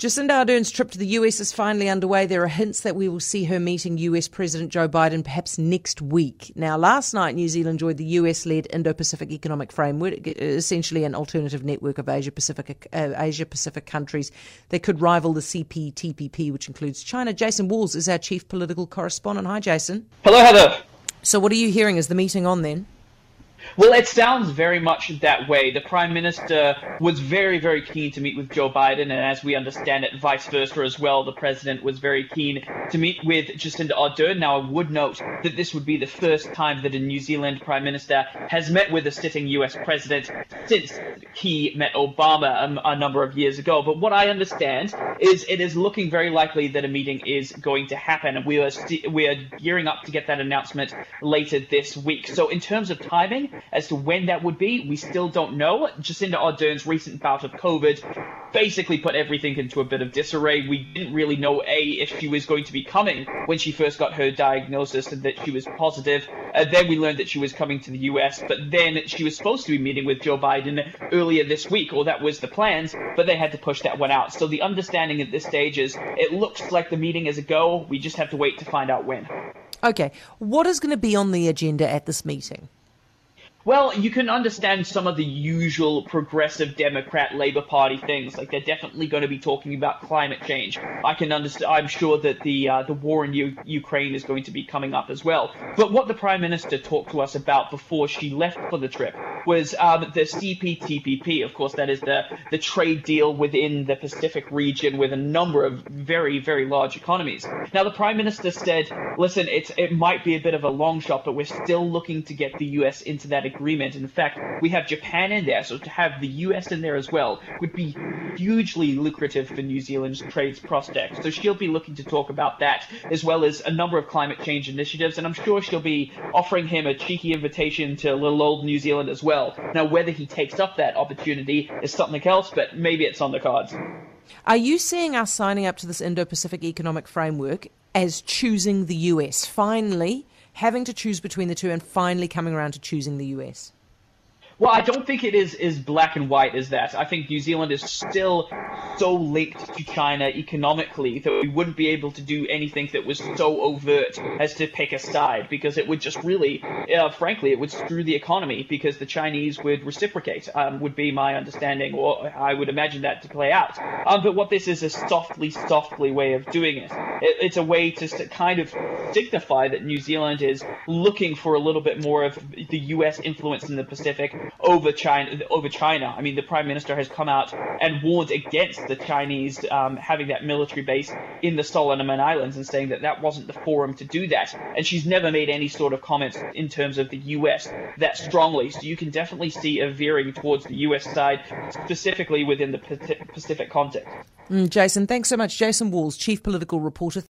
Jacinda Ardern's trip to the US is finally underway. There are hints that we will see her meeting US President Joe Biden perhaps next week. Now, last night, New Zealand joined the US led Indo Pacific Economic Framework, essentially an alternative network of Asia Pacific, uh, Asia Pacific countries that could rival the CPTPP, which includes China. Jason Walls is our chief political correspondent. Hi, Jason. Hello, Heather. So, what are you hearing? Is the meeting on then? Well, it sounds very much that way. The Prime Minister was very, very keen to meet with Joe Biden, and as we understand it, vice versa as well. The President was very keen to meet with Jacinda Ardern. Now, I would note that this would be the first time that a New Zealand Prime Minister has met with a sitting U.S. President since he met Obama a, a number of years ago. But what I understand is it is looking very likely that a meeting is going to happen, and we are, we are gearing up to get that announcement later this week. So, in terms of timing, as to when that would be, we still don't know. Jacinda Ardern's recent bout of COVID basically put everything into a bit of disarray. We didn't really know, A, if she was going to be coming when she first got her diagnosis and that she was positive. Uh, then we learned that she was coming to the US, but then she was supposed to be meeting with Joe Biden earlier this week, or that was the plans, but they had to push that one out. So the understanding at this stage is it looks like the meeting is a go. We just have to wait to find out when. Okay. What is going to be on the agenda at this meeting? Well, you can understand some of the usual progressive Democrat Labour Party things. Like they're definitely going to be talking about climate change. I can understand. I'm sure that the uh, the war in U- Ukraine is going to be coming up as well. But what the Prime Minister talked to us about before she left for the trip was um, the CPTPP. Of course, that is the the trade deal within the Pacific region with a number of very very large economies. Now, the Prime Minister said, "Listen, it's it might be a bit of a long shot, but we're still looking to get the U.S. into that." Agreement. In fact, we have Japan in there, so to have the US in there as well would be hugely lucrative for New Zealand's trade prospects. So she'll be looking to talk about that, as well as a number of climate change initiatives, and I'm sure she'll be offering him a cheeky invitation to little old New Zealand as well. Now, whether he takes up that opportunity is something else, but maybe it's on the cards. Are you seeing us signing up to this Indo Pacific Economic Framework as choosing the US? Finally, having to choose between the two and finally coming around to choosing the US? Well, I don't think it is as black and white as that. I think New Zealand is still so linked to China economically that we wouldn't be able to do anything that was so overt as to pick a side because it would just really, uh, frankly, it would screw the economy because the Chinese would reciprocate, um, would be my understanding, or I would imagine that to play out. Um, but what this is a softly, softly way of doing it. It it's a way to kind of signify that New Zealand is looking for a little bit more of the U.S. influence in the Pacific over China. Over China, I mean, the prime minister has come out and warned against the Chinese um, having that military base in the Solomon Islands and saying that that wasn't the forum to do that. And she's never made any sort of comments in terms of the U.S. that strongly. So you can definitely see a veering towards the U.S. side, specifically within the Pacific context. Mm, Jason, thanks so much. Jason Walls, chief political reporter.